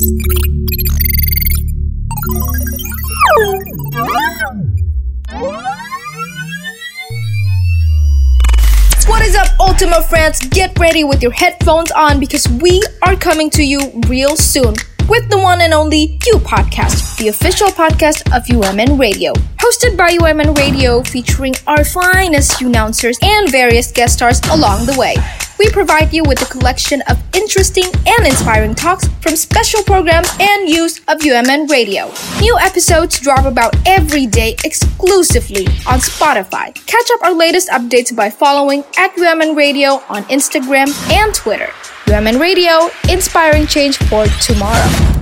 What is up, Ultima friends? Get ready with your headphones on because we are coming to you real soon with the one and only U Podcast, the official podcast of UMN Radio. Hosted by UMN Radio, featuring our finest announcers and various guest stars along the way. We provide you with a collection of interesting and inspiring talks from special programs and news of UMN Radio. New episodes drop about every day exclusively on Spotify. Catch up our latest updates by following at UMN Radio on Instagram and Twitter. UMN Radio, inspiring change for tomorrow.